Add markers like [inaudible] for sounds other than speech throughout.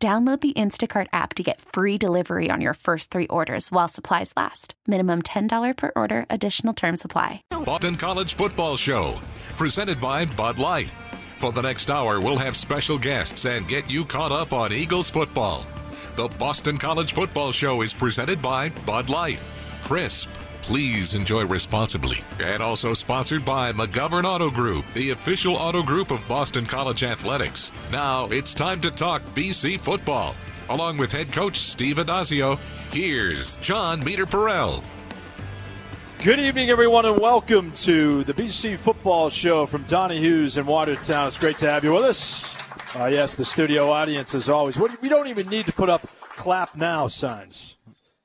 Download the Instacart app to get free delivery on your first three orders while supplies last. Minimum $10 per order, additional term supply. Boston College Football Show, presented by Bud Light. For the next hour, we'll have special guests and get you caught up on Eagles football. The Boston College Football Show is presented by Bud Light. Crisp Please enjoy responsibly. And also sponsored by McGovern Auto Group, the official auto group of Boston College Athletics. Now it's time to talk BC football. Along with head coach Steve Addazio, here's Jon Meterparel. Good evening, everyone, and welcome to the BC Football Show from Donahue's in Watertown. It's great to have you with us. Uh, yes, the studio audience, as always. We don't even need to put up clap now signs.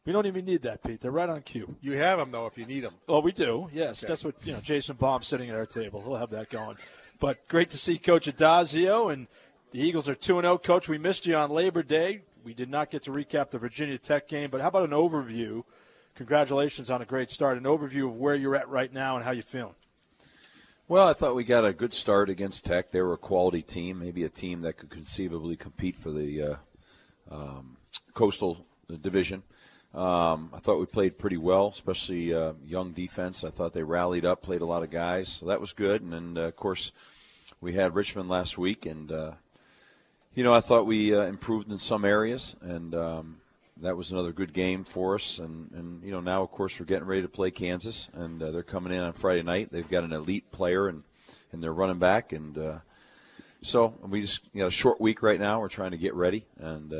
We don't even need that, Pete. They're right on cue. You have them though, if you need them. Oh, we do. Yes, okay. that's what you know. Jason Baum sitting at our table. He'll have that going. But great to see Coach Addazio, and the Eagles are two and zero. Oh. Coach, we missed you on Labor Day. We did not get to recap the Virginia Tech game, but how about an overview? Congratulations on a great start. An overview of where you're at right now and how you're feeling. Well, I thought we got a good start against Tech. They were a quality team, maybe a team that could conceivably compete for the uh, um, Coastal Division. Um, I thought we played pretty well, especially uh, young defense. I thought they rallied up, played a lot of guys, so that was good. And then, uh, of course, we had Richmond last week, and uh, you know I thought we uh, improved in some areas, and um, that was another good game for us. And, and you know now, of course, we're getting ready to play Kansas, and uh, they're coming in on Friday night. They've got an elite player and and they're running back, and uh, so we just you know a short week right now. We're trying to get ready and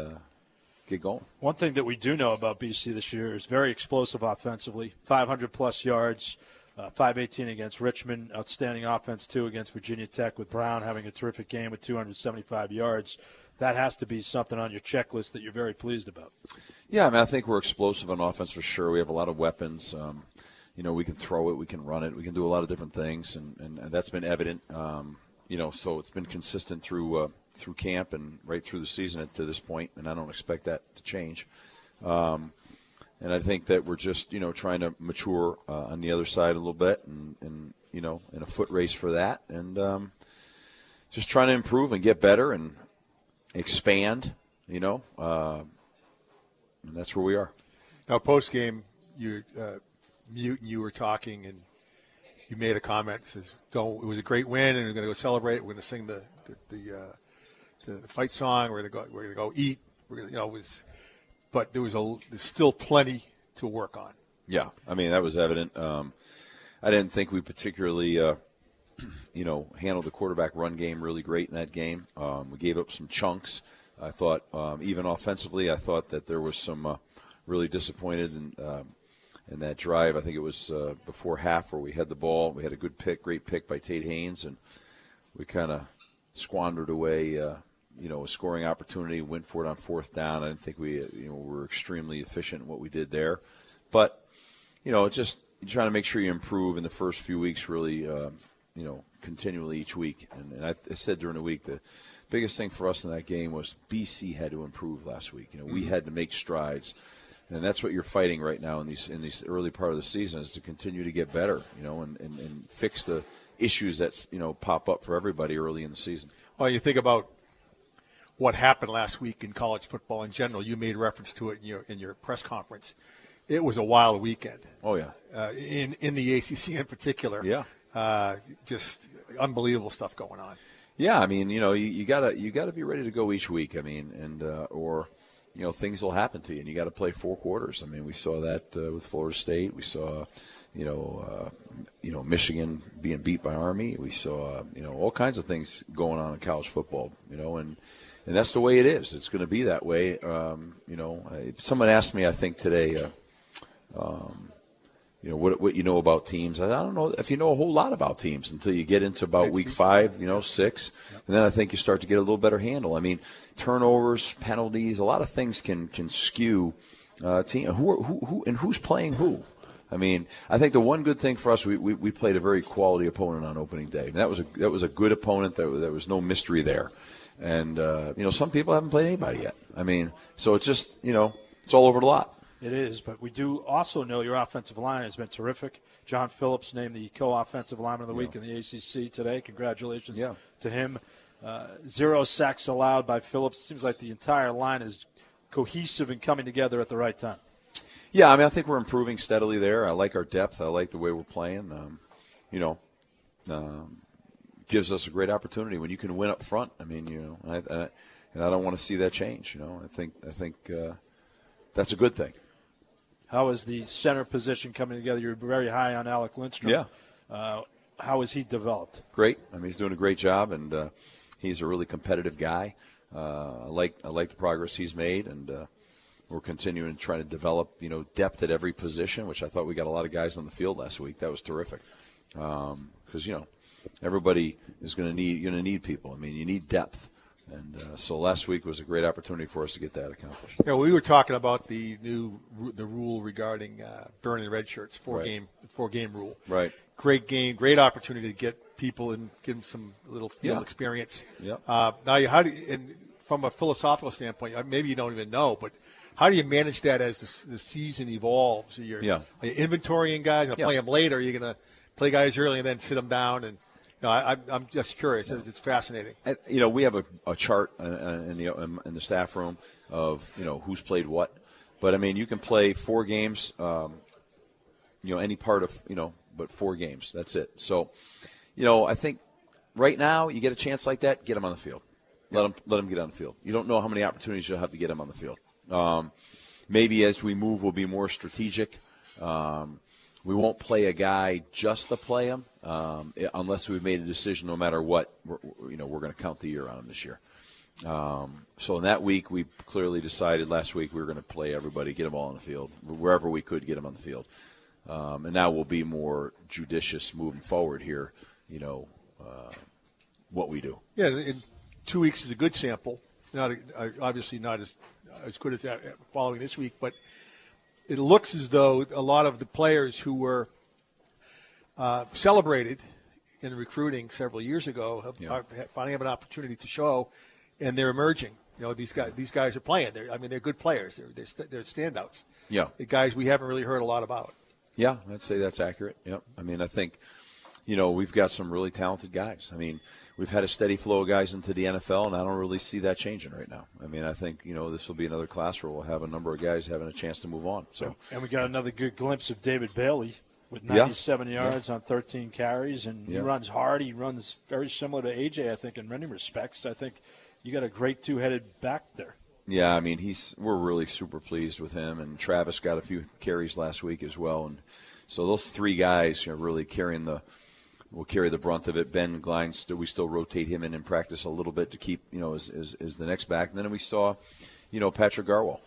get going. One thing that we do know about BC this year is very explosive offensively, 500 plus yards, uh, 518 against Richmond, outstanding offense too against Virginia Tech with Brown having a terrific game with 275 yards. That has to be something on your checklist that you're very pleased about. Yeah, I mean, I think we're explosive on offense for sure. We have a lot of weapons. Um, you know, we can throw it, we can run it, we can do a lot of different things, and, and, and that's been evident. Um, you know, so it's been consistent through uh, through camp and right through the season to this point, and I don't expect that to change. Um, and I think that we're just you know trying to mature uh, on the other side a little bit, and, and you know in a foot race for that, and um, just trying to improve and get better and expand. You know, uh, and that's where we are. Now, post game, you uh, mute and you were talking, and you made a comment. Says, "Don't." It was a great win, and we're going to go celebrate. We're going to sing the the, the uh, the fight song. We're gonna go. We're gonna go eat. We're gonna, you know, was, but there was a there's still plenty to work on. Yeah, I mean that was evident. Um, I didn't think we particularly, uh, [clears throat] you know, handled the quarterback run game really great in that game. Um, we gave up some chunks. I thought, um, even offensively, I thought that there was some uh, really disappointed in, um, in that drive. I think it was uh, before half where we had the ball. We had a good pick, great pick by Tate Haynes, and we kind of squandered away uh, you know, a scoring opportunity, went for it on fourth down. I didn't think we, you know, were extremely efficient in what we did there. But, you know, just trying to make sure you improve in the first few weeks, really, uh, you know, continually each week. And, and I, I, said during the week the biggest thing for us in that game was BC had to improve last week. You know, we mm-hmm. had to make strides. And that's what you're fighting right now in these in these early part of the season is to continue to get better, you know, and, and, and fix the issues that you know pop up for everybody early in the season. Well, you think about what happened last week in college football in general. You made reference to it in your in your press conference. It was a wild weekend. Oh yeah. Uh, in in the ACC in particular. Yeah. Uh, just unbelievable stuff going on. Yeah, I mean, you know, you, you gotta you gotta be ready to go each week. I mean, and uh, or you know things will happen to you, and you got to play four quarters. I mean, we saw that uh, with Florida State. We saw, you know, uh, you know Michigan being beat by Army. We saw, you know, all kinds of things going on in college football. You know, and and that's the way it is. It's going to be that way. Um, you know, if someone asked me, I think today, uh, um, you know what what you know about teams. I don't know if you know a whole lot about teams until you get into about week five, you know, six, and then I think you start to get a little better handle. I mean, turnovers, penalties, a lot of things can can skew uh, team. Who, are, who who and who's playing who? I mean, I think the one good thing for us, we, we, we played a very quality opponent on opening day. And that was a that was a good opponent. There, there was no mystery there. And uh, you know, some people haven't played anybody yet. I mean, so it's just you know, it's all over the lot. It is, but we do also know your offensive line has been terrific. John Phillips named the co-offensive lineman of the week in the ACC today. Congratulations Yeah. to him. Uh, zero sacks allowed by Phillips. Seems like the entire line is cohesive and coming together at the right time. Yeah, I mean, I think we're improving steadily there. I like our depth. I like the way we're playing. Um, you know, um, gives us a great opportunity when you can win up front. I mean, you know, I, I, and I don't want to see that change. You know, I think I think uh, that's a good thing. How is the center position coming together? You're very high on Alec Lindstrom. Yeah. Uh, how has he developed? Great. I mean, he's doing a great job, and uh, he's a really competitive guy. Uh, I like I like the progress he's made, and uh, we're continuing to try to develop you know depth at every position, which I thought we got a lot of guys on the field last week. That was terrific because you know everybody is going to need going to need people. I mean, you need depth, and uh, so last week was a great opportunity for us to get that accomplished. You know, we were talking about the new the rule regarding uh, burning red shirts, four Right. game four game rule. Right. Great game, great opportunity to get people and give them some little field Yeah. experience. Yep. Uh, now, you, how do you, and from a philosophical standpoint, uh, maybe you don't even know, but how do you manage that as the, the season evolves? Are you, Yeah. are you inventorying guys? Are you Yeah. play them late? Or are you going to play guys early and then sit them down? And know, I, I'm- I'm just curious. It's- It's fascinating. And, you know, we have a, a chart uh, uh, in the in the staff room of you know who's played what, but I mean you can play four games, um, you know, any part of you know, but four games. That's it. So, you know, I think right now you get a chance like that, get them on the field. Let them let them get on the field. You don't know how many opportunities you'll have to get them on the field. Um, maybe as we move, we'll be more strategic. Um, we won't play a guy just to play him um, unless we've made a decision. No matter what, you know, we're going to count the year on him this year. Um, so in that week, we clearly decided last week we were going to play everybody, get them all on the field wherever we could get them on the field. Um, and now we'll be more judicious moving forward here. You know, uh, what we do. Yeah, in two weeks is a good sample. Not uh, obviously not as as good as that following this week, but it looks as though a lot of the players who were uh, celebrated in recruiting several years ago have, Yeah. are finally have an opportunity to show, and they're emerging. You know, these guys these guys are playing. They're, I mean, they're good players. They're they're, st- they're standouts. Yeah. the guys we haven't really heard a lot about. Yeah, I'd say that's accurate. Yep. I mean, I think, you know, we've got some really talented guys. I mean, we've had a steady flow of guys into the NFL, and I don't really see that changing right now. I mean, I think, you know, this will be another class where we'll have a number of guys having a chance to move on. So, And we got another good glimpse of David Bailey with Yeah. 97 yards on 13 carries, and he runs hard. He runs very similar to AJ, I think, in many respects. I think you got a great two-headed back there. yeah, I mean, he's we're really super pleased with him, and Travis got a few carries last week as well, and so those three guys are really carrying the will carry the brunt of it. Ben Glines, still, we still rotate him in in practice a little bit to keep you know as, as, as the next back. And then we saw, you know, Patrick Garwo,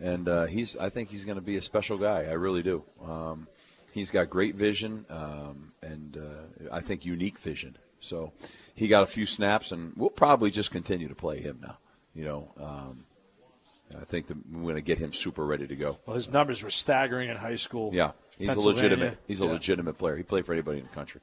and uh, he's I think he's going to be a special guy. I really do. Um, he's got great vision um, and uh, I think unique vision. So he got a few snaps, and we'll probably just continue to play him now. You know. Um, I think that we're going to get him super ready to go. Well, his numbers were staggering in high school. Yeah, he's a legitimate. He's a Yeah. legitimate player. He played for anybody in the country.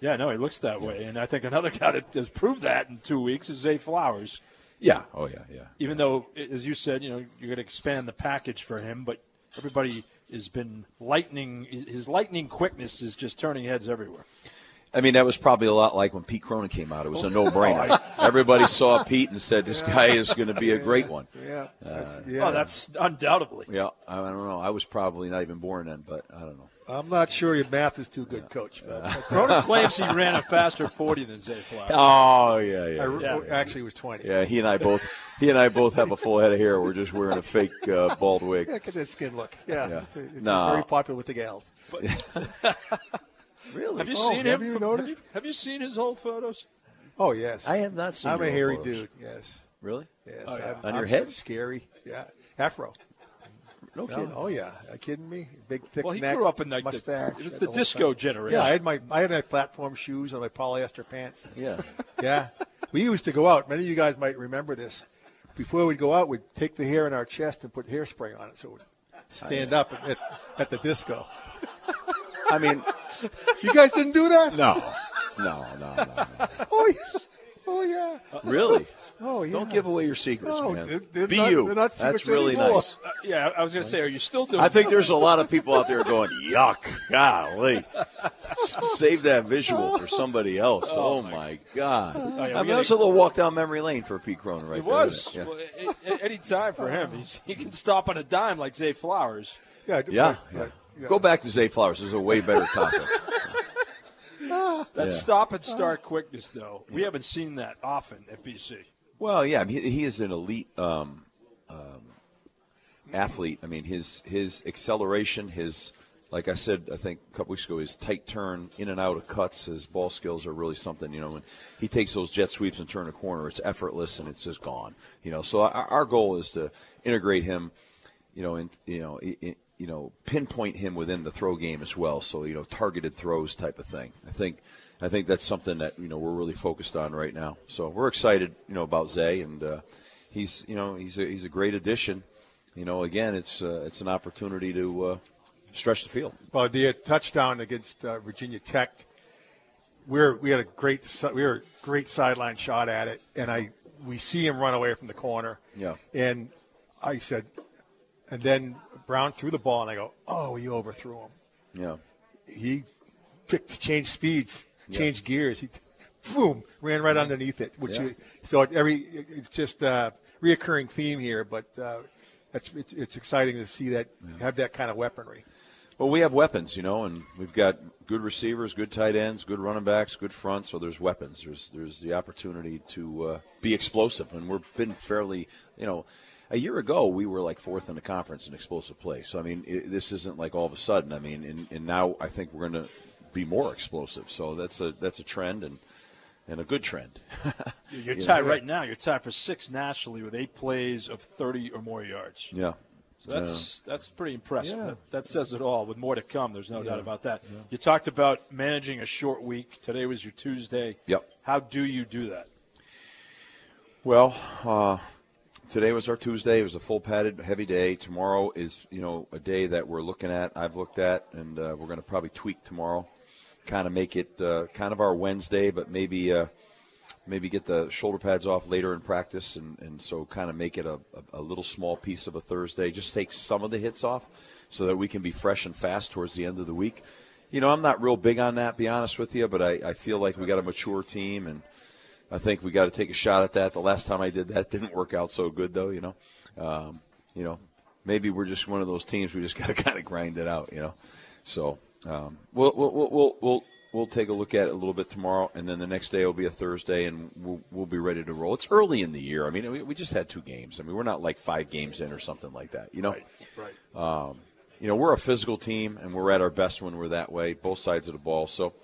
Yeah, no, he looks that way. And I think another [laughs] guy that has proved that in two weeks is Zay Flowers. Yeah. Oh yeah. Yeah. Even though, as you said, you know, you're going to expand the package for him, but everybody has been lightning. His lightning quickness is just turning heads everywhere. I mean, that was probably a lot like when Pete Cronin came out. It was a oh. no-brainer. [laughs] Everybody saw Pete and said, "This guy is going to be a [laughs] great one." Yeah, that's, uh, Oh, that's undoubtedly. Yeah, I I don't know. I was probably not even born then, but I don't know. I'm not sure your math is too good, Coach. But [laughs] Cronin claims he ran a faster 40 than Zay Flowers. Oh yeah, yeah, I, Yeah. actually it was 20. yeah. He and I both. He and I both have a full head of hair. We're just wearing a fake uh, bald wig. Look at that skin look. Yeah, Yeah. it's, it's No. very popular with the gals. [laughs] Really? Have you Oh, seen have him? you from- noticed? Have you, have you seen his old photos? Oh yes, I have not seen. I'm a your hairy photos. dude. Yes, Really? yes. Oh, yeah. I'm- On your I'm head? Scary. Yeah, afro. No No? kidding. Oh yeah, Are you kidding me? Big thick Well, he neck, grew up in like the, mustache. it was had the disco generation. Yeah, I had my I had my platform shoes and my polyester pants. Yeah. [laughs] Yeah, we used to go out. Many of you guys might remember this. Before we'd go out, we'd take the hair in our chest and put hairspray on it, so it would stand up at, at the disco. I mean, [laughs] You guys didn't do that? no, no, no, no. no. [laughs] Oh yeah. Oh yeah. Really? [laughs] Oh yeah. Don't give away your secrets, No, man. they're- they're Be not- you. not That's secrets really anymore. nice. Uh, yeah, I was going to say, are you still doing? I think there's a lot of people out there going, "Yuck, golly." Save that visual for somebody else. Oh, my God! yeah, I we mean, gotta- that was a little walk down memory lane for Pete Cronin, right It there. was. isn't it? Well, a- a- any time for him. He's, he can stop on a dime like Zay Flowers. Yeah. Yeah, but- yeah. but, you Go back to Zay Flowers. This is a way better topic. [laughs] That Yeah. stop and start quickness, though, we haven't seen that often at BC. Well, yeah, I mean, he, he is an elite um, um, athlete. I mean, his his acceleration, his like I said, I think a couple weeks ago, his tight turn in and out of cuts, his ball skills are really something. You know, when he takes those jet sweeps and turn a corner, it's effortless and it's just gone. You know, so our, our goal is to integrate him. You know, and you know, i i you know, pinpoint him within the throw game as well. So you know, targeted throws type of thing. I think. I think that's something that you know we're really focused on right now. So we're excited, you know, about Zay, and uh, he's you know he's a, he's a great addition. You know, again, it's uh, it's an opportunity to uh, stretch the field. Well, the uh, touchdown against uh, Virginia Tech, we're we had a great we were a great sideline shot at it, and I we see him run away from the corner. Yeah. And I said, and then Brown threw the ball, and I go, oh, he overthrew him. Yeah, He picked, changed speeds, changed gears. He, boom, ran right underneath it. Which Yeah. you, so it's every it's just a reoccurring theme here, but uh, that's it's, it's exciting to see that have that kind of weaponry. Well, we have weapons, you know, and we've got good receivers, good tight ends, good running backs, good front. So there's weapons. There's there's the opportunity to uh, be explosive, and we've been fairly, you know. A year ago, we were like fourth in the conference in explosive play. So I mean, it, this isn't like all of a sudden. I mean, and, and now I think we're going to be more explosive. So that's a that's a trend and and a good trend. [laughs] You're Yeah. tied right now. You're tied for sixth nationally with eight plays of 30 or more yards. yeah. So that's that's pretty impressive. Yeah. That, that says it all. With more to come, there's no doubt about that. You talked about managing a short week. Today was your Tuesday. Yep. How do you do that? Well, uh, today was our Tuesday. It was a full padded, heavy day. Tomorrow is, you know, a day that we're looking at. I've looked at, and uh, we're going to probably tweak tomorrow, kind of make it uh, kind of our Wednesday, but maybe uh, maybe get the shoulder pads off later in practice, and, and so kind of make it a, a, a little small piece of a Thursday. Just take some of the hits off, so that we can be fresh and fast towards the end of the week. You know, I'm not real big on that, be honest with you, but I, I feel like we got a mature team and. I think we got to take a shot at that. The last time I did that didn't work out so good, though. You know, um, you know, maybe we're just one of those teams we just [laughs] got to kind of grind it out. You know, so um, we'll, we'll we'll we'll we'll take a look at it a little bit tomorrow, and then the next day will be a Thursday, and we'll we'll be ready to roll. It's early in the year. I mean, we, we just had two games. I mean, we're not like five games in or something like that. You know, Right. you know, we're a physical team, and we're at our best when we're that way, both sides of the ball. So,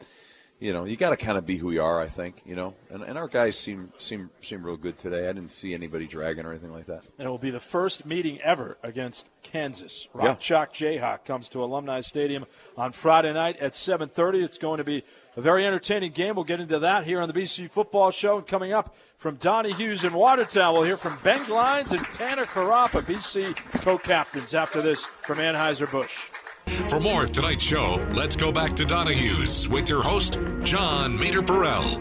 you know, you got to kind of be who you are. I think, you know, and, and our guys seem seem seem real good today. I didn't see anybody dragging or anything like that. And it will be the first meeting ever against Kansas. Rock Yeah. Chalk Jayhawk comes to Alumni Stadium on Friday night at 7:30. It's going to be a very entertaining game. We'll get into that here on the BC Football Show. And coming up from Donahue's in Watertown, we'll hear from Ben Glines and Tanner Karafa, BC co-captains. After this, from Anheuser Busch. For more of tonight's show, let's go back to Donahue's with your host, Jon Meterparel.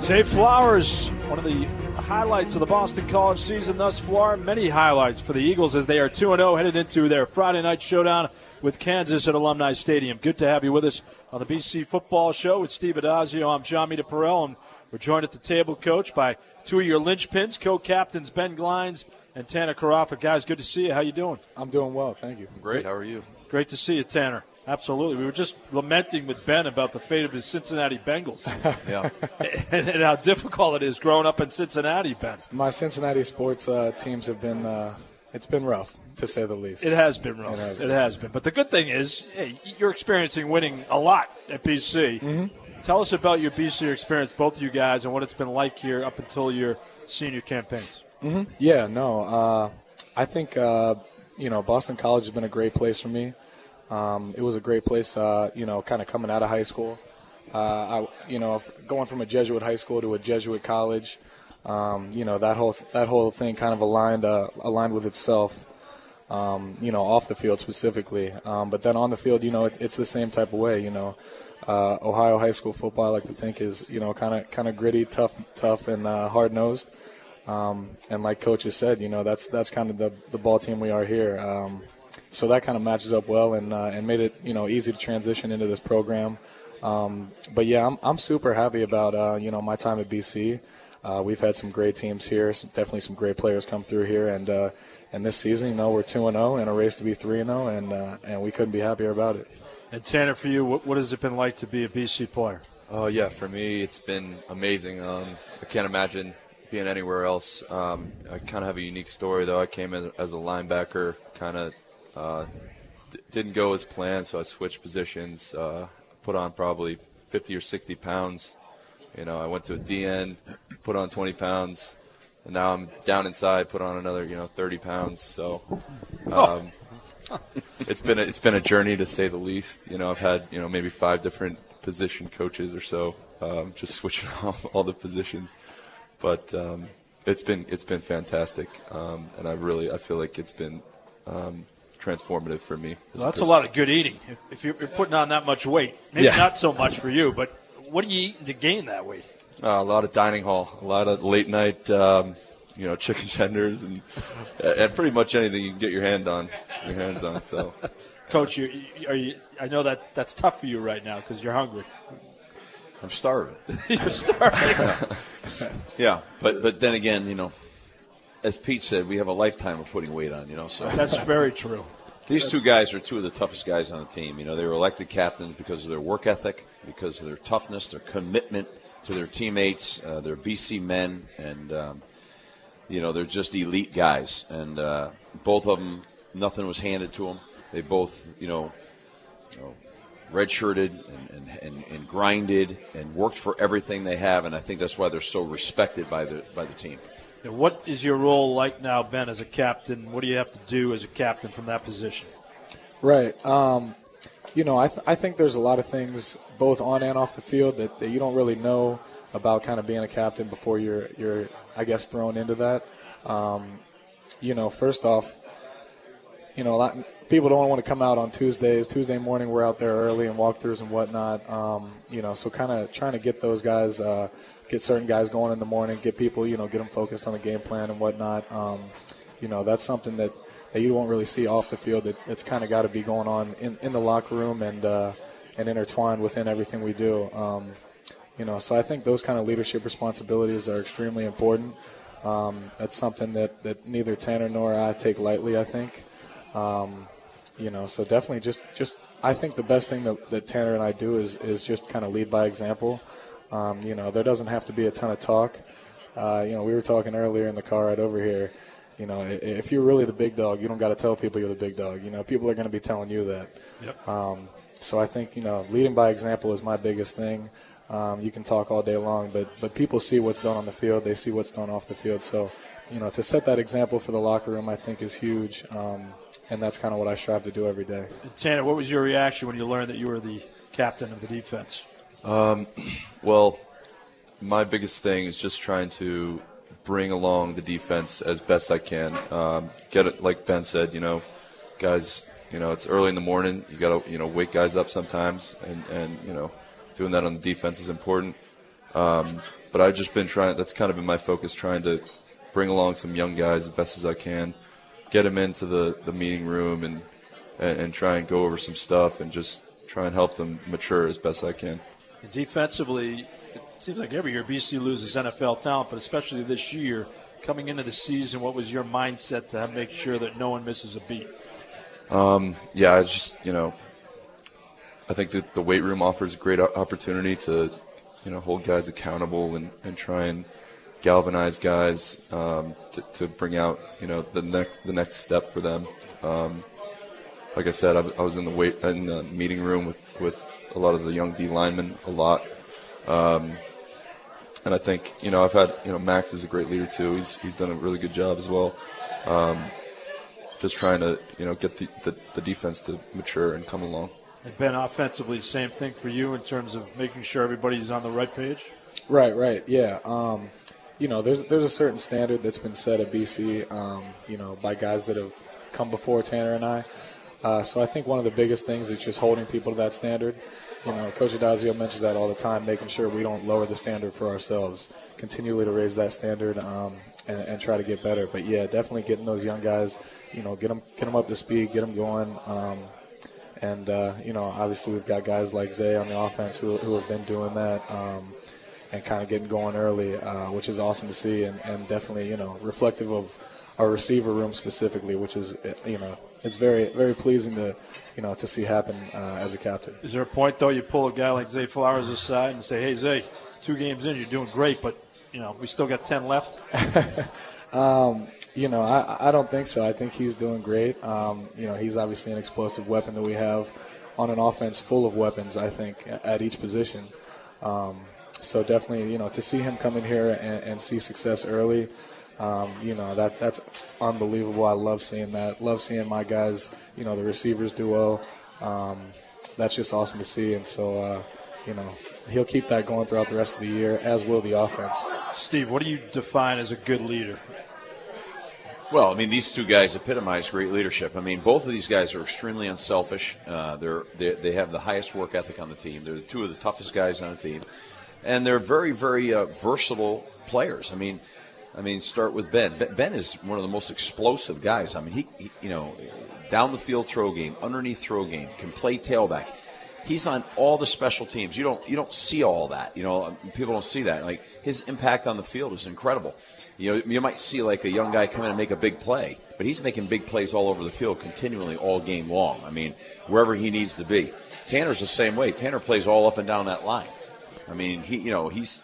Zay Flowers, one of the highlights of the Boston College season thus far. Many highlights for the Eagles as they are 2 0 headed into their Friday night showdown with Kansas at Alumni Stadium. Good to have you with us on the BC Football Show with Steve Addazio. I'm Jon Meterparel, and we're joined at the table, coach, by two of your linchpins, co captains Ben Glines and Tanner Karafa. Guys, good to see you. How you doing? I'm doing well, thank you. Great. How are you? Great to see you, Tanner. Absolutely. We were just lamenting with Ben about the fate of his Cincinnati Bengals [laughs] Yeah. [laughs] and, and how difficult it is growing up in Cincinnati, Ben. My Cincinnati sports uh, teams have been uh, it's been rough to say the least. It has been rough. It It has has, been. been. But the good thing is, hey, you're experiencing winning a lot at BC. Mm-hmm. Tell us about your BC experience, both of you guys, and what it's been like here up until your senior campaigns. Yeah, no, uh, I think uh, you know, Boston College has been a great place for me. Um, it was a great place, uh, you know, kind of coming out of high school. Uh, I, you know, going from a Jesuit high school to a Jesuit college, um, you know, that whole that whole thing kind of aligned uh, aligned with itself. Um, you know, off the field specifically, um, but then on the field, you know, it, it's the same type of way. You know, uh, Ohio high school football, I like to think, is you know kind of kind of gritty, tough, tough, and hard nosed. Um, and like coach has said, you know that's that's kind of the the ball team we are here. Um, so that kind of matches up well and uh, and made it you know easy to transition into this program. Um, but yeah, I'm I'm super happy about uh, you know my time at BC. Uh, we've had some great teams here, some, definitely some great players come through here, and uh, and this season, you know, we're two and zero oh in a race to be three and zero, oh, and uh, and we couldn't be happier about it. And Tanner, for you, what, what has it been like to be a BC player? Oh yeah, for me, it's been amazing. Um, I can't imagine being anywhere else. Um, I kind of have a unique story though. I came as, as a linebacker, kind of uh, d- didn't go as planned, so I switched positions. Uh, put on probably 50 or 60 pounds. You know, I went to a DN, put on 20 pounds, and now I'm down inside, put on another, you know, 30 pounds. So. Um, [laughs] it's been a, it's been a journey to say the least. You know, I've had you know maybe five different position coaches or so, um, just switching [laughs] off all the positions. But um, it's been it's been fantastic, um, and I really I feel like it's been um, transformative for me. Well, that's a, a, lot of good eating. If, if you're, putting on that much weight, maybe yeah. not so much for you, but what are you eating to gain that weight? Uh, a lot of dining hall, a lot of late night um, you know, [laughs] chicken tenders and and pretty much anything you can get your hand on, your hands on. So, [laughs] Coach, you, are you? I know that that's tough for you right now because you're hungry. I'm starving. [laughs] you're starving. Yeah, but but then again, you know, as Pete said, we have a lifetime of putting weight on. You know, so that's very true. These two guys are two of the toughest guys on the team. You know, they were elected captains because of their work ethic, because of their toughness, their commitment to their teammates. Uh, they're BC men, and um, you know, they're just elite guys, and uh, both of them, nothing was handed to them. They both, you know, you know redshirted and, and, and, and, grinded and worked for everything they have, and I think that's why they're so respected by the by the team. Now, what is your role like now, Ben, as a captain? What do you have to do as a captain from that position? Right. Um, you know, I, th- I think there's a lot of things both on and off the field that, that you don't really know about kind of being a captain before you're you're I guess thrown into that. Um, you know, first off, you know, a lot people don't want to come out on Tuesdays. Tuesday morning, we're out there early and walkthroughs and whatnot. Um, you know, so kind of trying to get those guys, uh, get certain guys going in the morning, get people, you know, get them focused on the game plan and whatnot. Um, you know, that's something that, that you won't really see off the field. That it's kind of got to be going on in, in the locker room and uh, and intertwined within everything we do. Um, you know, so I think those kind of leadership responsibilities are extremely important. Um, that's something that, that neither Tanner nor I take lightly. I think. Um, you know, so definitely just just I think the best thing that, that Tanner and I do is is just kind of lead by example. Um, you know, there doesn't have to be a ton of talk. Uh, you know, we were talking earlier in the car right over here. You know, if you're really the big dog, you don't got to tell people you're the big dog. You know, people are going to be telling you that. Yep. Um, so I think you know, leading by example is my biggest thing. Um, you can talk all day long, but but people see what's done on the field. They see what's done off the field. So, you know, to set that example for the locker room, I think is huge, um, and that's kind of what I strive to do every day. Tanner, what was your reaction when you learned that you were the captain of the defense? Um, [clears throat] well, my biggest thing is just trying to bring along the defense as best I can. Um, get it, like Ben said, you know, guys. You know, it's early in the morning. You got to, you know, wake guys up sometimes, and, and you know, doing that on the defense is important. Um, but I've just been trying. That's kind of been my focus, trying to bring along some young guys as best as I can, get them into the, the meeting room, and, and, and try and go over some stuff, and just try and help them mature as best I can. Defensively, it seems like every year BC loses NFL talent, but especially this year, coming into the season, what was your mindset to make sure that no one misses a beat? Um, yeah, it's just you know I think that the weight room offers a great opportunity to, you know, hold guys accountable and, and try and galvanize guys um, to, to bring out, you know, the next the next step for them. Um, like I said, I, I, was in the weight in the meeting room with, with a lot of the young D linemen a lot, um, and I think you know I've had you know Max is a great leader too. He's he's done a really good job as well. Um, just trying to you know get the, the, the defense to mature and come along. And Ben, offensively, same thing for you in terms of making sure everybody's on the right page. Right, right, yeah. Um, you know, there's there's a certain standard that's been set at BC, um, you know, by guys that have come before Tanner and I. Uh, so I think one of the biggest things is just holding people to that standard. You know, Coach Addazio mentions that all the time, making sure we don't lower the standard for ourselves, continually to raise that standard um, and, and, try to get better. But yeah, definitely getting those young guys, you know, get them get them up to speed, get them going. Um, and uh, you know, obviously we've got guys like Zay on the offense who, who have been doing that um, and kind of getting going early, uh, which is awesome to see, and, and definitely you know reflective of our receiver room specifically, which is you know it's very very pleasing to you know to see happen uh, as a captain. Is there a point though you pull a guy like Zay Flowers aside and say, "Hey Zay, two games in, you're doing great, but you know we still got ten left." [laughs] um, you know, I, I don't think so. I think he's doing great. Um, you know, he's obviously an explosive weapon that we have on an offense full of weapons. I think at each position. Um, so definitely, you know, to see him come in here and, and see success early um, you know that that's unbelievable. I love seeing that. Love seeing my guys. You know the receivers do well. Um, that's just awesome to see. And so, uh, you know, he'll keep that going throughout the rest of the year, as will the offense. Steve, what do you define as a good leader? Well, I mean, these two guys epitomize great leadership. I mean, both of these guys are extremely unselfish. Uh, they're, they're, they have the highest work ethic on the team. They're the two of the toughest guys on the team, and they're very, very uh, versatile players. I mean, I mean, start with Ben. Ben is one of the most explosive guys. I mean, he, he, you know, down the field throw game, underneath throw game, can play tailback. He's on all the special teams. You don't you don't see all that. You know, people don't see that. Like his impact on the field is incredible. You know, you might see like a young guy come in and make a big play, but he's making big plays all over the field continually all game long. I mean, wherever he needs to be. Tanner's the same way. Tanner plays all up and down that line. I mean, he you know he's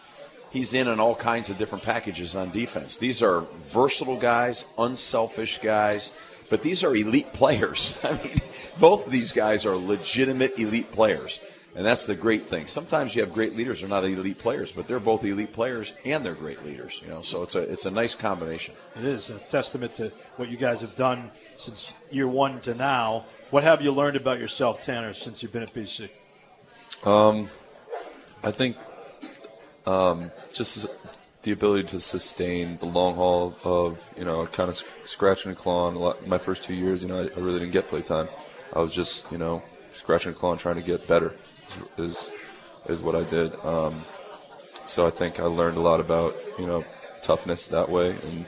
he's in on all kinds of different packages on defense. These are versatile guys, unselfish guys, but these are elite players. [laughs] I mean, both of these guys are legitimate elite players. And that's the great thing. Sometimes you have great leaders who are not elite players, but they're both elite players and they're great leaders. You know, so it's a it's a nice combination. It is a testament to what you guys have done since year one to now. What have you learned about yourself, Tanner, since you've been at BC? Um, I think um, just the ability to sustain the long haul of you know kind of scratching and clawing. my first two years, you know, I, I, really didn't get play time. I was just you know scratching and clawing, trying to get better. Is is what I did. Um, so I think I learned a lot about you know toughness that way and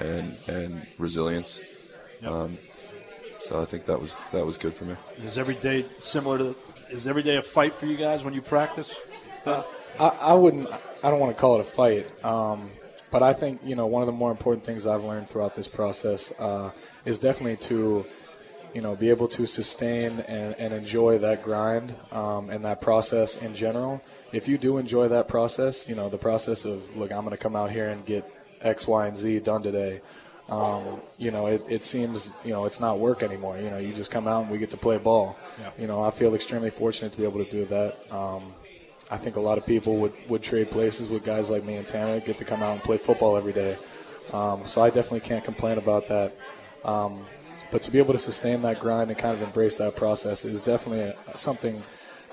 and and resilience. Yep. Um, so I think that was that was good for me. Is every day similar to? Is every day a fight for you guys when you practice? Uh, I, I wouldn't. I don't want to call it a fight, um, but I think you know one of the more important things I've learned throughout this process uh, is definitely to you know be able to sustain and, and enjoy that grind um, and that process in general. If you do enjoy that process, you know the process of look, I'm going to come out here and get X, Y, and Z done today. Um, you know, it, it seems, you know, it's not work anymore. You know, you just come out and we get to play ball. Yeah. You know, I feel extremely fortunate to be able to do that. Um, I think a lot of people would, would trade places with guys like me and Tanner, get to come out and play football every day. Um, so I definitely can't complain about that. Um, but to be able to sustain that grind and kind of embrace that process is definitely a, something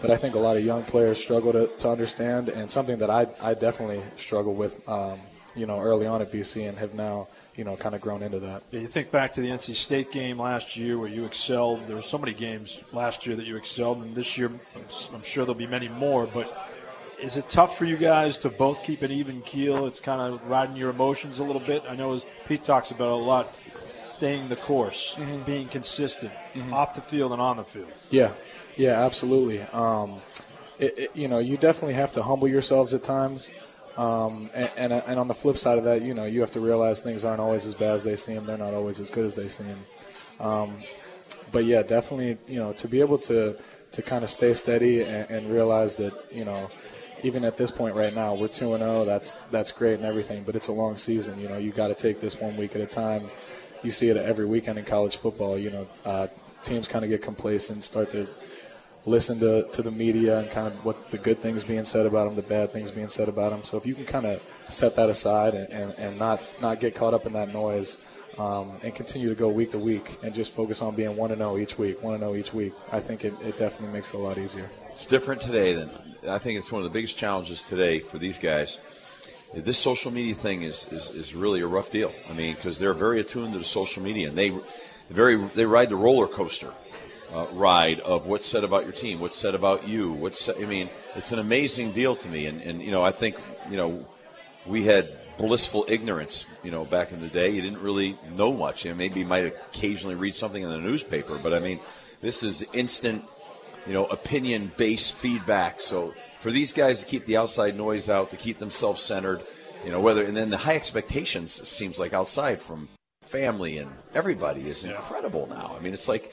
that I think a lot of young players struggle to, to understand, and something that I, I definitely struggle with, um, you know, early on at BC and have now – you know, kind of grown into that. Yeah, you think back to the NC State game last year where you excelled. There were so many games last year that you excelled, and this year I'm sure there'll be many more. But is it tough for you guys to both keep an even keel? It's kind of riding your emotions a little bit. I know as Pete talks about a lot, staying the course, mm-hmm. being consistent mm-hmm. off the field and on the field. Yeah, yeah, absolutely. Um, it, it, you know, you definitely have to humble yourselves at times. Um, and, and, and, on the flip side of that, you know, you have to realize things aren't always as bad as they seem. They're not always as good as they seem. Um, but yeah, definitely, you know, to be able to to kind of stay steady and, and, realize that, you know, even at this point right now, we're two and zero. Oh, that's that's great and everything, but it's a long season. You know, you got to take this one week at a time. You see it every weekend in college football. You know, uh, teams kind of get complacent, start to listen to, to the media and kind of what the good things being said about them, the bad things being said about them. So if you can kind of set that aside and, and, and not, not get caught up in that noise, um, and continue to go week to week and just focus on being 1 0 each week, 1 0 each week, I think it, it definitely makes it a lot easier. It's different today than I think it's one of the biggest challenges today for these guys. This social media thing is, is, is really a rough deal. I mean, because they're very attuned to the social media and they very they ride the roller coaster uh, ride of what's said about your team, what's said about you. What's I mean, it's an amazing deal to me, and and you know I think you know we had blissful ignorance, you know, back in the day. You didn't really know much. You know, maybe you might occasionally read something in the newspaper, but I mean, this is instant, you know, opinion-based feedback. So for these guys to keep the outside noise out, to keep themselves centered, you know, whether and then the high expectations seems like outside from family and everybody is incredible now. I mean, it's like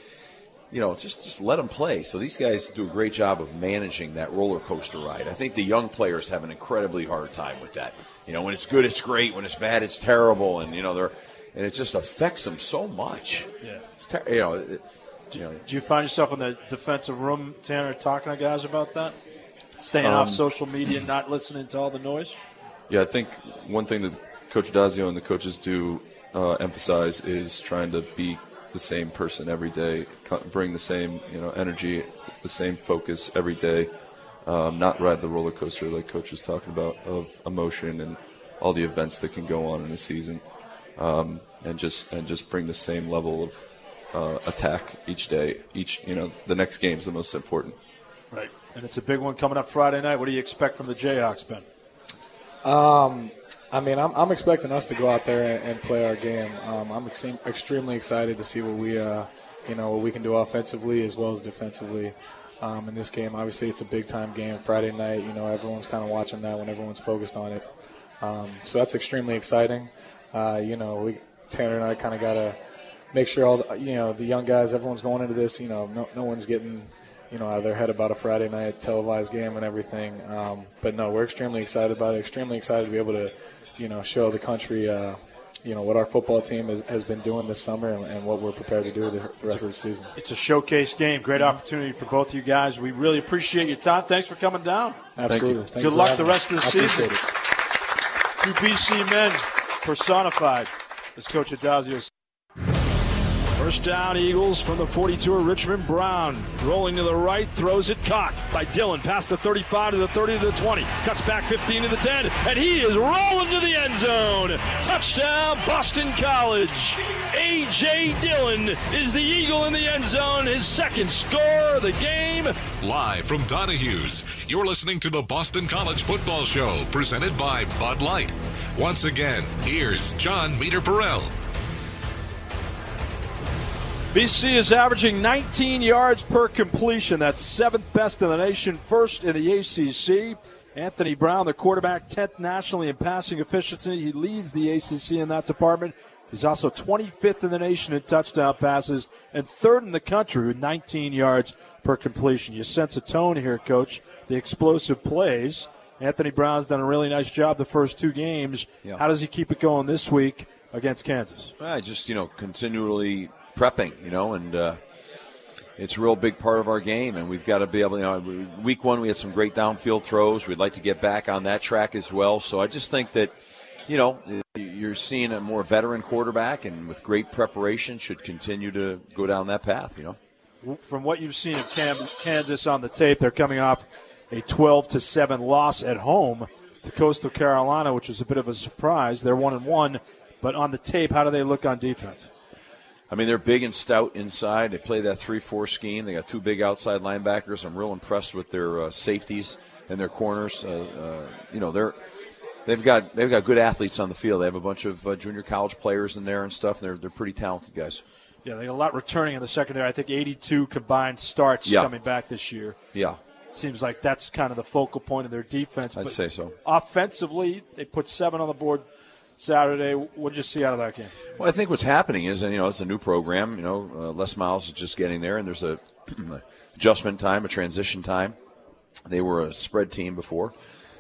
you know, just just let them play. So these guys do a great job of managing that roller coaster ride. I think the young players have an incredibly hard time with that. You know, when it's good, it's great. When it's bad, it's terrible. And you know, they're and it just affects them so much. Yeah. Ter- you know. It, you know, Do you find yourself in the defensive room, Tanner, talking to guys about that? Staying Um, off social media, not listening to all the noise? Yeah, I think one thing that Coach Dazio and the coaches do uh, emphasize is trying to be the same person every day, bring the same you know energy, the same focus every day, um, not ride the roller coaster like Coach was talking about of emotion and all the events that can go on in a season, um, and just and just bring the same level of uh, attack each day. Each you know the next game is the most important. Right. And it's a big one coming up Friday night. What do you expect from the Jayhawks, Ben? Um, I mean, I'm, I'm expecting us to go out there and, and play our game. Um, I'm ex- extremely excited to see what we, uh, you know, what we can do offensively as well as defensively um, in this game. Obviously, it's a big time game, Friday night. You know, everyone's kind of watching that when everyone's focused on it. Um, so that's extremely exciting. Uh, you know, we Tanner and I kind of got to make sure all the, you know the young guys, everyone's going into this. You know, no, no one's getting you know out of their head about a Friday night televised game and everything. Um, but no, we're extremely excited about it. Extremely excited to be able to you know show the country. Uh, you know what our football team has, has been doing this summer and, and what we're prepared to do the, the rest of the season. It's a showcase game. Great opportunity for both of you guys. We really appreciate your time. Thanks for coming down. Absolutely. Thank you Good luck the rest of the I season. appreciate it. Two BC men personified, as Coach Addazio said. First down, Eagles from the 42 of Richmond Brown. Rolling to the right, throws it cocked by Dillon. Past the 35 to the 30 to the 20. Cuts back 15 to the 10, and he is rolling to the end zone. Touchdown, Boston College. A.J. Dillon is the Eagle in the end zone. His second score of the game. Live from Donahue's, you're listening to the Boston College Football Show, presented by Bud Light. Once again, here's Jon Meterparel. BC is averaging 19 yards per completion. That's seventh best in the nation, first in the ACC. Anthony Brown, the quarterback, 10th nationally in passing efficiency. He leads the ACC in that department. He's also 25th in the nation in touchdown passes and third in the country with 19 yards per completion. You sense a tone here, Coach. The explosive plays. Anthony Brown's done a really nice job the first two games. Yeah. How does he keep it going this week against Kansas? I just you know continually prepping, you know, and uh, it's a real big part of our game, and we've got to be able. You know, week one we had some great downfield throws. We'd like to get back on that track as well. So I just think that. You know, you're seeing a more veteran quarterback, and with great preparation, should continue to go down that path. You know, from what you've seen of Kansas on the tape, they're coming off a 12 to 7 loss at home to Coastal Carolina, which was a bit of a surprise. They're one and one, but on the tape, how do they look on defense? I mean, they're big and stout inside. They play that 3 4 scheme. They got two big outside linebackers. I'm real impressed with their uh, safeties and their corners. Uh, uh, you know, they're. They've got they've got good athletes on the field. They have a bunch of uh, junior college players in there and stuff. They're they're pretty talented guys. Yeah, they got a lot returning in the secondary. I think 82 combined starts Yeah. coming back this year. Yeah, Seems like that's kind of the focal point of their defense. I'd but say so. Offensively, they put seven on the board Saturday. What did you see out of that game? Well, I think what's happening is, and you know, it's a new program. You know, uh, Les Miles is just getting there, and there's a [clears throat] adjustment time, a transition time. They were a spread team before,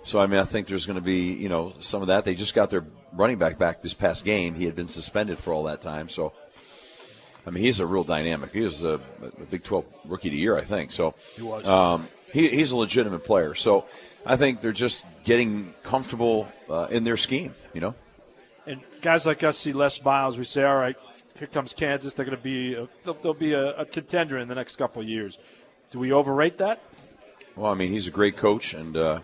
so I mean, I think there's going to be, you know, some of that. They just got their running back back this past game. He had been suspended for all that time, so. I mean, he's a real dynamic. He was a, a Big 12 Rookie of the Year, I think. So He was. Um, he, he's a legitimate player. So I think they're just getting comfortable uh, in their scheme. You know. Guys like us see Les Miles. We say, all right, here comes Kansas. They're going to be a, they'll, they'll be a, a contender in the next couple of years. Do we overrate that? Well, I mean, he's a great coach, and uh,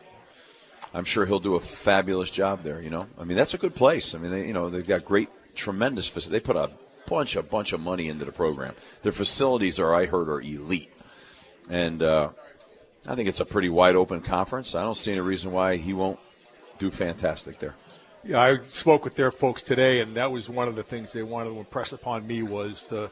I'm sure he'll do a fabulous job there. You know, I mean, that's a good place. I mean, they, you know, they've got great, tremendous. Facilities they put a bunch, a bunch of money into the program. Their facilities are, I heard, are elite, and uh, I think it's a pretty wide open conference. I don't see any reason why he won't do fantastic there. Yeah, I spoke with their folks today, and that was one of the things they wanted to impress upon me was the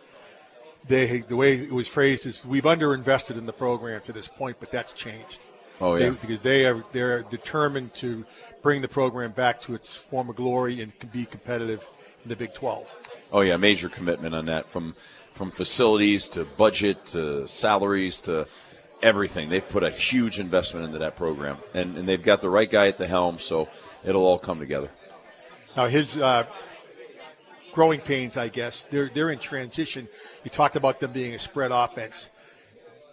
they the way it was phrased is we've underinvested in the program to this point, but that's changed. Oh yeah, they, because they are they're determined to bring the program back to its former glory and be competitive in the Big 12. Oh yeah, major commitment on that from from facilities to budget to salaries to everything. They've put a huge investment into that program, and, and they've got the right guy at the helm, so it'll all come together. Now his uh, growing pains, I guess, they're they're in transition. You talked about them being a spread offense.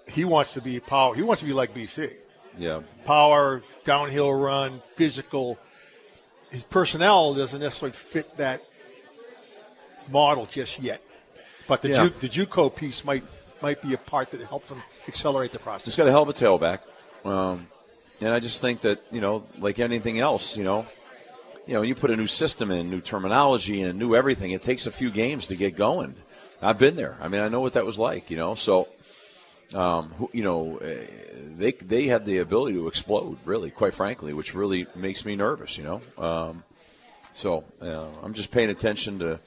He wants to be power. He wants to be like BC. Yeah, power, downhill run, physical. His personnel doesn't necessarily fit that model just yet. But the, Yeah. Ju- the JUCO piece might might be a part that helps them accelerate the process. He's got a hell of a tailback, um, and I just think that you know, like anything else, you know, you know, you put a new system in, new terminology, and new everything. It takes a few games to get going. I've been there. I mean, I know what that was like. You know, so um, who, you know, eh, they they have the ability to explode, really, quite frankly, which really makes me nervous. You know, um, so uh, I'm just paying attention to.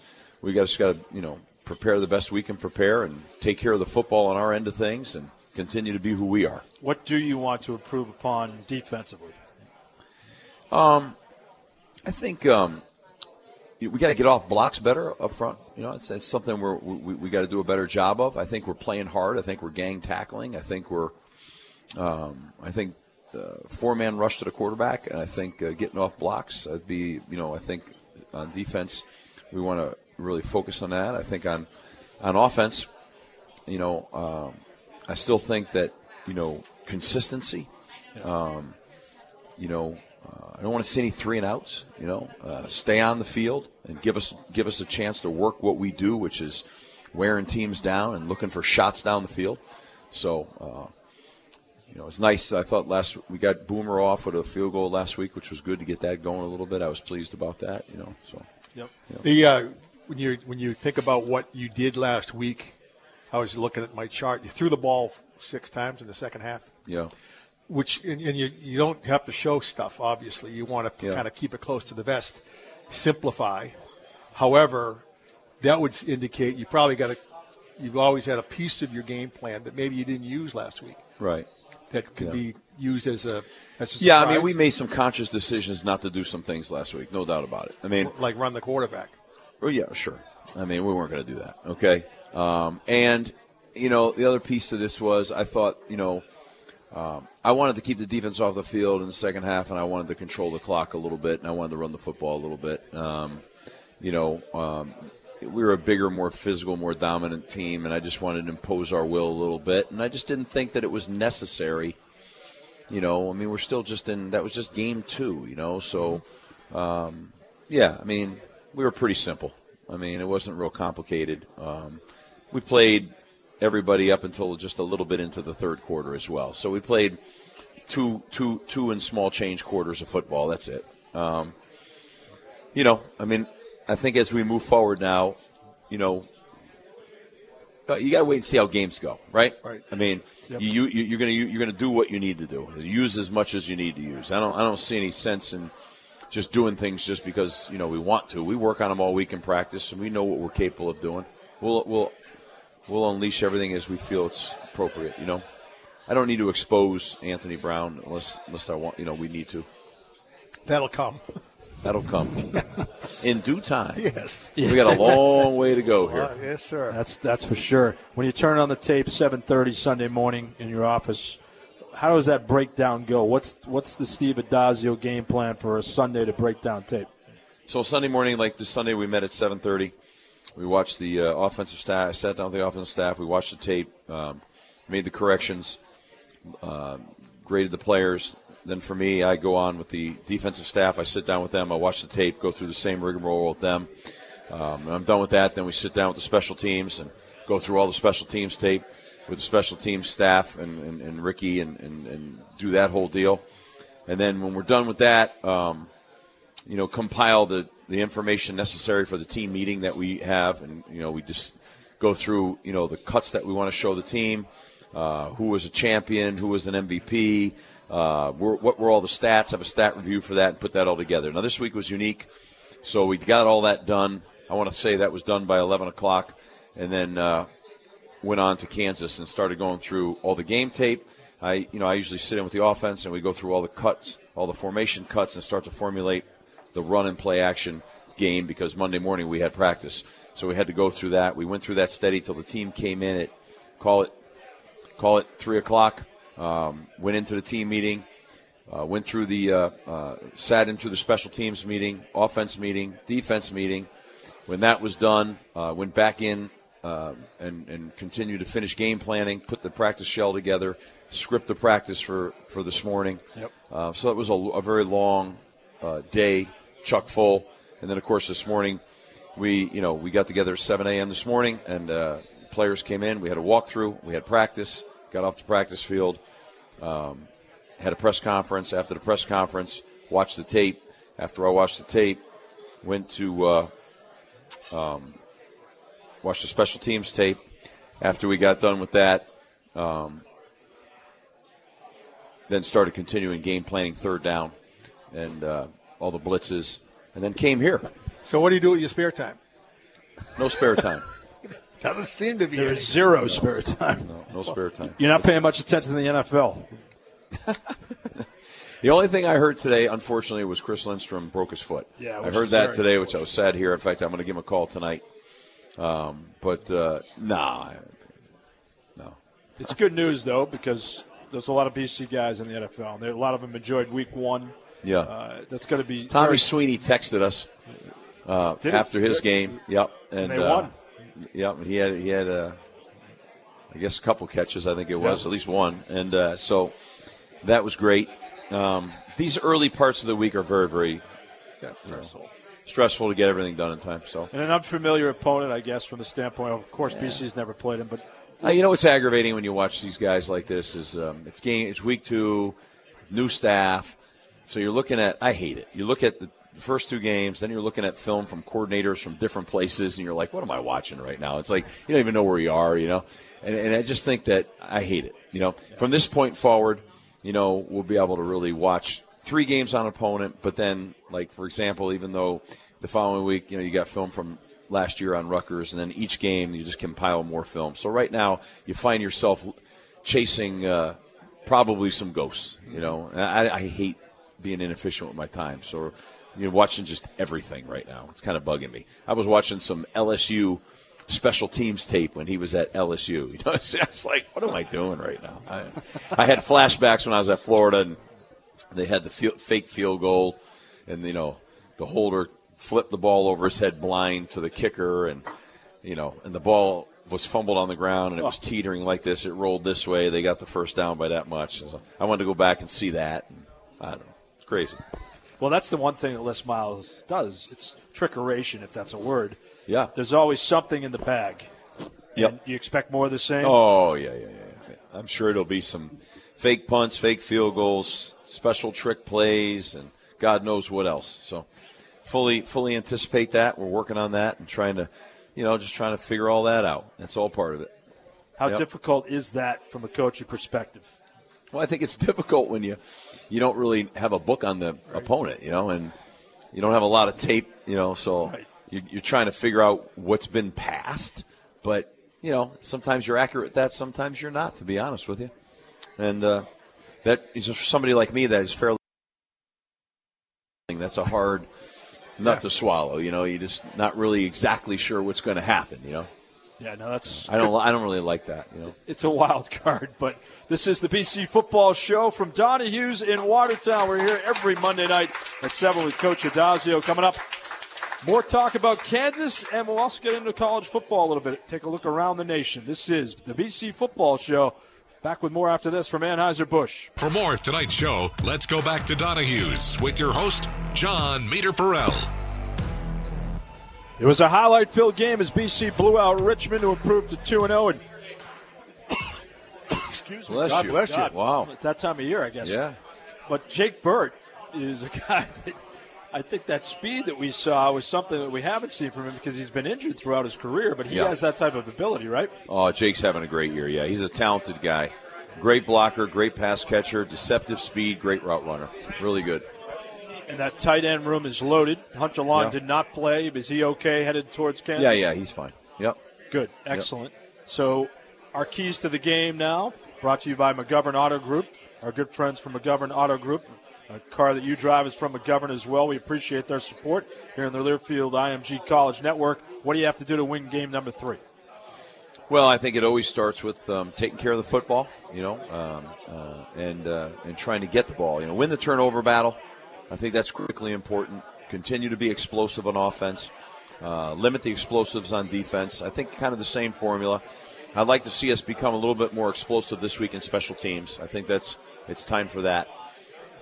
We got just got to you know prepare the best we can prepare and take care of the football on our end of things and continue to be who we are. What do you want to improve upon defensively? I think um, we got to get off blocks better up front. You know, it's, it's something we're, we we got to do a better job of. I think we're playing hard. I think we're gang tackling. I think we're, um, I think uh, four man rush to the quarterback, and I think uh, getting off blocks. I'd be, you know, I think on defense we want to really focus on that. I think on on offense, you know, um, I still think that you know consistency. Um, you know, I don't want to see any three and outs. You know, uh, stay on the field and give us give us a chance to work what we do, which is wearing teams down and looking for shots down the field. So, uh, you know, it's nice. I thought last we got Boomer off with a field goal last week, which was good to get that going a little bit. I was pleased about that. You know, so Yep. The uh, when you when you think about what you did last week, I was looking at my chart. You threw the ball six times in the second half, yeah, which and, and you you don't have to show stuff. Obviously, you want to Yeah. kind of keep it close to the vest, simplify. However, that would indicate you probably got a you've always had a piece of your game plan that maybe you didn't use last week right. that could Yeah. be used as a as a Yeah, I mean, we made some conscious decisions not to do some things last week, no doubt about it. I mean, like run the quarterback. Oh yeah, sure. I mean, we weren't going to do that. Okay. Um, and you know, the other piece to this was I thought, you know, um, I wanted to keep the defense off the field in the second half, and I wanted to control the clock a little bit, and I wanted to run the football a little bit. Um, you know, um, we were a bigger, more physical, more dominant team, and I just wanted to impose our will a little bit, and I just didn't think that it was necessary. You know, I mean, we're still just in that was just game two. You know, so um, yeah, I mean, we were pretty simple. I mean, it wasn't real complicated. Um, we played everybody up until just a little bit into the third quarter as well. So we played two, two, two and small change quarters of football. That's it. Um, you know, I mean, I think as we move forward now, you know, uh, you got to wait and see how games go, right? Right. I mean, you, you you're gonna you're gonna do what you need to do. Use as much as you need to use. I don't I don't see any sense in just doing things just because you know we want to. We work on them all week in practice, and we know what we're capable of doing. We'll we'll we'll unleash everything as we feel it's appropriate. You know, I don't need to expose Anthony Brown unless unless I want. You know, we need to. That'll come. That'll come [laughs] in due time. yes. We got a long way to go [laughs] here. Uh, yes, sir. That's that's for sure. When you turn on the tape, 7:30 Sunday morning in your office, how does that breakdown go? What's what's the Steve Addazio game plan for a Sunday to break down tape? So Sunday morning, like this Sunday, we met at 7:30. We watched the uh, offensive staff. I sat down with the offensive staff. We watched the tape, um, made the corrections, uh, graded the players, then for me, I go on with the defensive staff. I sit down with them. I watch the tape, go through the same rigmarole with them. Um, I'm done with that. Then we sit down with the special teams and go through all the special teams tape with the special teams staff and, and, and Ricky and, and, and, do that whole deal. And then when we're done with that, um, you know, compile the, the information necessary for the team meeting that we have. And, you know, we just go through, you know, the cuts that we want to show the team, uh, who was a champion, who was an MVP, uh, what were all the stats, have a stat review for that, and put that all together. Now, this week was unique. So we got all that done. I want to say that was done by 11 o'clock. And then uh, went on to Kansas and started going through all the game tape. I, you know, I usually sit in with the offense and we go through all the cuts, all the formation cuts, and start to formulate the run and play action game because Monday morning we had practice, so we had to go through that. We went through that steady till the team came in at call it call it three o'clock. Um, went into the team meeting, uh, went through the uh, uh, sat into the special teams meeting, offense meeting, defense meeting. When that was done, uh, went back in uh, and, and continue to finish game planning, put the practice shell together, script the practice for, for this morning. Yep. Uh, so it was a, a very long uh, day, chuck full. And then, of course, this morning, we, you know, we got together at 7 a.m. this morning, and uh, players came in. We had a walkthrough. We had practice. Got off the practice field. Um, had a press conference. After the press conference, watched the tape. After I watched the tape, went to uh, um, watched the special teams tape. After we got done with that, um, then started continuing game planning third down and uh, all the blitzes, and then came here. So what do you do with your spare time? No spare time. [laughs] Doesn't seem to be. There is zero spare time. No, no spare time. You're not paying much attention to the NFL. [laughs] The only thing I heard today, unfortunately, was Chris Lindstrom broke his foot. Yeah, I heard that today, which I was sad here. In fact, I'm going to give him a call tonight. Um, but uh, nah, no. It's good news though because there's a lot of BC guys in the NFL, and there, a lot of them enjoyed Week One. Yeah. Uh, that's going to be Tommy very- Sweeney texted us uh, after his Good. game. Yep, and, And they uh, won. Yep, he had he had uh, I guess a couple catches. I think it was Yeah. at least one, and uh, so that was great. Um, these early parts of the week are very very That's stressful. stressful to get everything done in time. So and an unfamiliar opponent, I guess, from the standpoint of, of course, BC's never played him, but Uh, you know what's aggravating when you watch these guys like this is um, it's game it's week two, new staff, so you're looking at I hate it. You look at the first two games, then you're looking at film from coordinators from different places, and you're like, what am I watching right now? It's like you don't even know where you are, you know. And, and I just think that I hate it. You know, from this point forward, you know, we'll be able to really watch three games on opponent, but then like for example, even though the following week, you know, you got film from last year on Rutgers, and then each game you just compile more film. So right now you find yourself chasing uh, probably some ghosts. You know, I, I hate being inefficient with my time. So you know, watching just everything right now, it's kind of bugging me. I was watching some LSU special teams tape when he was at LSU. [laughs] You know, it's just like, what am I doing right now? I, I had flashbacks when I was at Florida, and they had the fake field goal, and you know, the holder flipped the ball over his head blind to the kicker, and you know, and the ball was fumbled on the ground and it was teetering like this. It rolled this way. They got the first down by that much. So I wanted to go back and see that. I don't know. Crazy. well, that's the one thing that Les Miles does. It's trickeration, if that's a word. Yeah. There's always something in the bag. Yep. You expect more of the same? Oh yeah, yeah, yeah, yeah. I'm sure it'll be some fake punts, fake field goals, special trick plays, and God knows what else. So fully, fully anticipate that. We're working on that and trying to, you know, just trying to figure all that out. That's all part of it. How Yep. difficult is that from a coaching perspective? Well, I think it's [laughs] difficult when you you don't really have a book on the opponent, you know, and you don't have a lot of tape, you know, so Right. you, you're trying to figure out what's been passed. But you know, sometimes you're accurate at that, sometimes you're not. To be honest with you, and uh, that is for somebody like me that is fairly. That's a hard nut to swallow. You know, you're just not really exactly sure what's going to happen. You know, Yeah, no, that's I don't. I don't really like that. You know. it's a wild card, but this is the BC Football Show from Donahue's in Watertown. We're here every Monday night at 7 with Coach Addazio. Coming up, more talk about Kansas, and we'll also get into college football a little bit. Take a look around the nation. This is the BC Football Show Back with more after this from Anheuser-Busch. For more of tonight's show, let's go back to Donahue's with your host, Jon Meterparel. It was a highlight filled game as BC blew out Richmond to improve to 2 0. And excuse me. Bless God you. bless you. Wow. It's that time of year, I guess. Yeah. But Jake Burt is a guy [laughs] that I think that speed that we saw was something that we haven't seen from him because he's been injured throughout his career, but he Yeah. has that type of ability, right? Oh, Jake's having a great year. Yeah, he's a talented guy. Great blocker, great pass catcher, deceptive speed, great route runner. Really good. And that tight end room is loaded. Hunter Long Yeah. did not play. Is he okay headed towards Kansas? Yeah, yeah, he's fine. Yep. Good. Excellent. So, our keys to the game now brought to you by McGovern Auto Group, our good friends from McGovern Auto Group. A car that you drive is from McGovern as well. We appreciate their support here in the Learfield IMG College Network. What do you have to do to win game number three? Well, I think it always starts with um, taking care of the football, you know, um, uh, and uh, and trying to get the ball. You know, win the turnover battle. I think that's critically important. Continue to be explosive on offense. Uh, limit the explosives on defense. I think kind of the same formula. I'd like to see us become a little bit more explosive this week in special teams. I think that's it's time for that,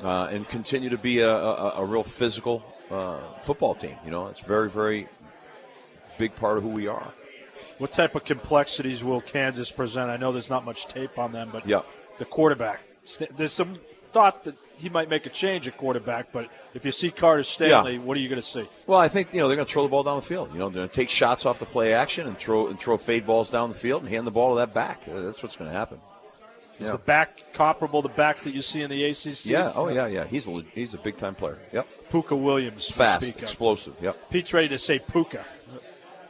uh, and continue to be a, a, a real physical uh, football team. You know, it's very very big part of who we are. What type of complexities will Kansas present? I know there's not much tape on them, but Yeah. the quarterback. There's some thought that he might make a change at quarterback, but if you see Carter Stanley, what are you going to see? Well, I think you know they're going to throw the ball down the field. You know, they're going to take shots off the play action and throw and throw fade balls down the field and hand the ball to that back. Uh, That's what's going to happen. Is Yeah. the back comparable to backs that you see in the ACC? Yeah. Oh, yeah, yeah. He's a he's a big time player. Yep. Pooka Williams. Fast, speak of. explosive. Yep. Pete's ready to say Pooka.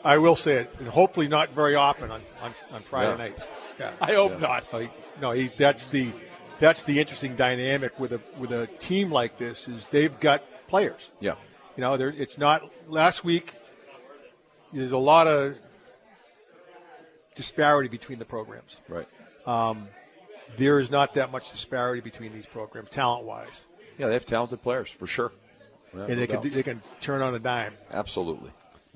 I will say it, and hopefully not very often on, on, on Friday Yeah. night. Yeah. I hope not. So he, no, he, that's the that's the interesting dynamic with a with a team like this is they've got players. Yeah. You know, it's not last week. There's a lot of disparity between the programs. Right. Um, there is not that much disparity between these programs, talent wise, Yeah, they have talented players for sure. Yeah, and no they can doubt. they can turn on a dime. absolutely,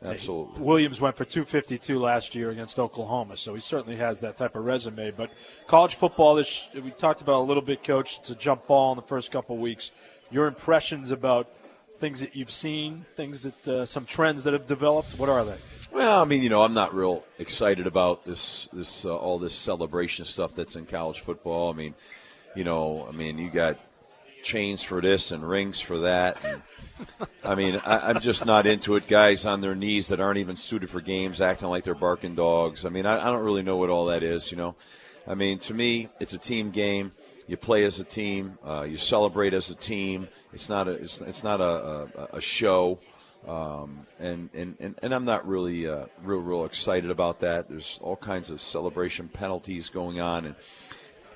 absolutely. Williams went for 252 last year against Oklahoma, so he certainly has that type of resume. But college football, this we talked about a little bit, Coach. It's a jump ball in the first couple weeks. Your impressions about things that you've seen, things that uh, some trends that have developed. What are they? Well, I mean, you know, I'm not real excited about this, this, uh, all this celebration stuff that's in college football. I mean, you know, I mean, you got chains for this and rings for that. And, I mean, I, I'm just not into it. Guys on their knees that aren't even suited for games, acting like they're barking dogs. I mean, I, I don't really know what all that is. You know, I mean, to me, it's a team game. You play as a team. Uh, you celebrate as a team. It's not a. It's, it's not a, a, a show. Um, and, and, and, and I'm not really uh, real real excited about that. There's all kinds of celebration penalties going on, and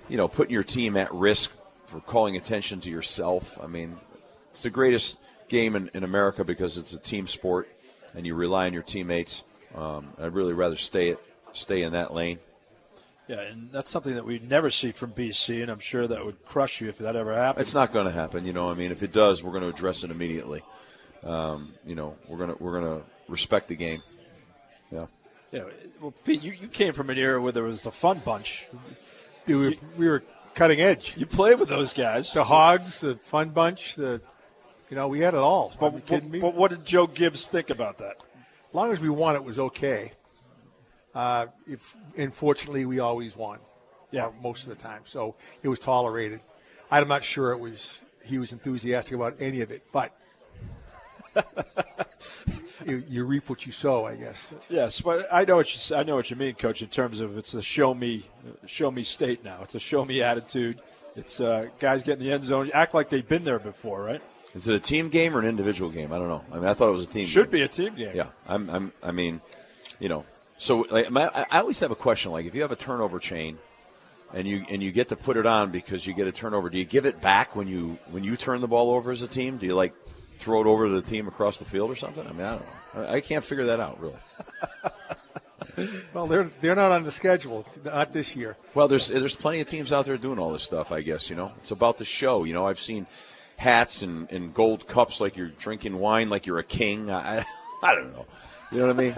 you know, putting your team at risk for calling attention to yourself. I mean, it's the greatest game in, in America because it's a team sport, and you rely on your teammates. Um, I'd really rather stay it stay in that lane. Yeah, and that's something that we never see from BC, and I'm sure that would crush you if that ever happened. It's not going to happen. You know, I mean, if it does, we're going to address it immediately. Um, you know, we're gonna we're gonna respect the game. Yeah. Yeah, well, Pete, you, you came from an era where there was the fun bunch. We were, we were cutting edge. You played with those guys. The Hogs, the Fun Bunch, the you know we had it all. Are But, you kidding me? but what did Joe Gibbs think about that? as long as we won, it was okay. Uh, if unfortunately we always won, Yeah. uh, most of the time, so it was tolerated. I'm not sure it was he was enthusiastic about any of it, but [laughs] you, you reap what you sow, I guess. Yes, but I know what you I know what you mean, Coach. In terms of it's a show me, show me state now. It's a show me attitude. It's uh, guys get in the end zone, act like they've been there before, right? Is it a team game or an individual game? I don't know. I mean, I thought it was a team. Should game. be a team game. Yeah, I'm. I'm I mean, you know, so like, my, I I always have a question. Like, if you have a turnover chain, and you and you get to put it on because you get a turnover, do you give it back when you when you turn the ball over as a team? Do you like throw it over to the team across the field or something? I mean, I don't know. I, I can't figure that out really. [laughs] Well, they're they're not on the schedule, not this year. Well, there's there's plenty of teams out there doing all this stuff. I guess you know it's about the show. You know, I've seen hats and, and gold cups like you're drinking wine like you're a king. I I [laughs] don't know. You know what I mean?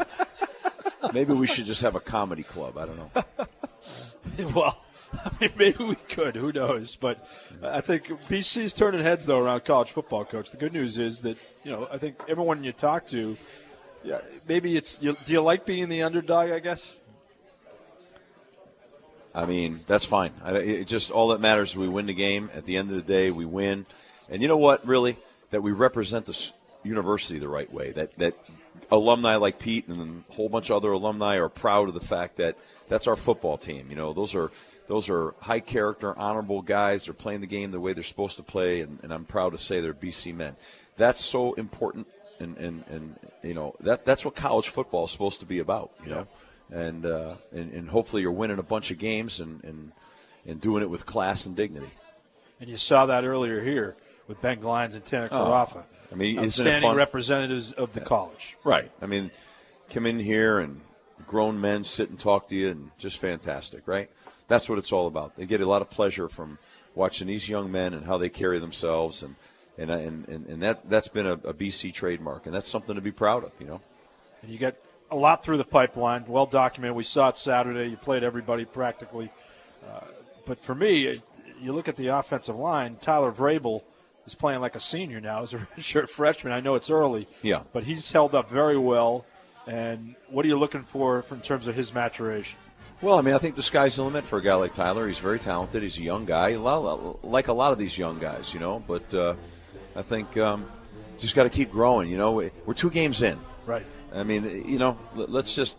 [laughs] Maybe we should just have a comedy club. I don't know. well, [laughs] I mean, maybe we could. Who knows? But I think BC's turning heads though around college football. Coach, the good news is that you know I think everyone you talk to, yeah, maybe it's. You, do you like being the underdog? I guess. I mean, that's fine. I, it just all that matters is we win the game. At the end of the day, we win. And you know what? Really, that we represent the university the right way. That that alumni like Pete and a whole bunch of other alumni are proud of the fact that that's our football team. You know, those are those are high character, honorable guys. They're playing the game the way they're supposed to play, and, and I'm proud to say they're BC men. That's so important, and, and, and you know that that's what college football is supposed to be about. You know, and, uh, and and hopefully you're winning a bunch of games and, and and doing it with class and dignity. And you saw that earlier here with Ben Glines and Tanner Karafa. Oh, I mean, outstanding representatives of the college. Right. I mean, come in here and grown men sit and talk to you, and just fantastic, right? That's what it's all about. They get a lot of pleasure from watching these young men and how they carry themselves, and and and, and, and that that's been a, a BC trademark, and that's something to be proud of, you know. And you get a lot through the pipeline, well documented. We saw it Saturday. You played everybody practically, uh, but for me, you look at the offensive line. Tyler Vrabel is playing like a senior now as a [laughs] redshirt freshman. I know it's early, yeah, but he's held up very well. And what are you looking for in terms of his maturation? Well, I mean, I think the sky's the limit for a guy like Tyler. He's very talented. He's a young guy, like a lot of these young guys, you know. But uh, I think um, just got to keep growing. You know, we're two games in. Right. I mean, you know, let's just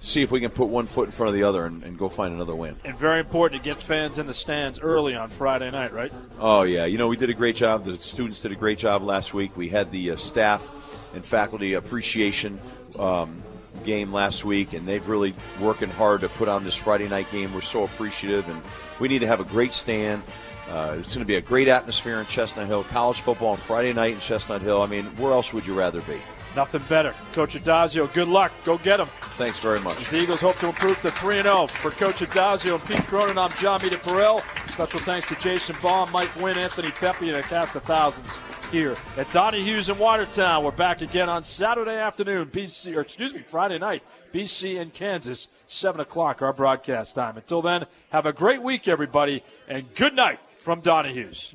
see if we can put one foot in front of the other and, and, go find another win. And very important to get fans in the stands early on Friday night, right? Oh yeah, you know we did a great job. The students did a great job last week. We had the uh, staff and faculty appreciation um, game last week, and they've really working hard to put on this Friday night game. We're so appreciative, and we need to have a great stand. Uh, it's going to be a great atmosphere in Chestnut Hill. College football on Friday night in Chestnut Hill. I mean, where else would you rather be? Nothing better. Coach Addazio, good luck. Go get them. Thanks very much. The Eagles hope to improve to 3 0. For Coach Addazio and Pete Cronin, I'm Jon Meterparel. Special thanks to Jason Baum, Mike Wynn, Anthony Pepe, and a cast of thousands here at Donahue's in Watertown. We're back again on Saturday afternoon, BC, or excuse me, Friday night, BC and Kansas, 7 o'clock, our broadcast time. Until then, have a great week, everybody, and good night from Donahue's.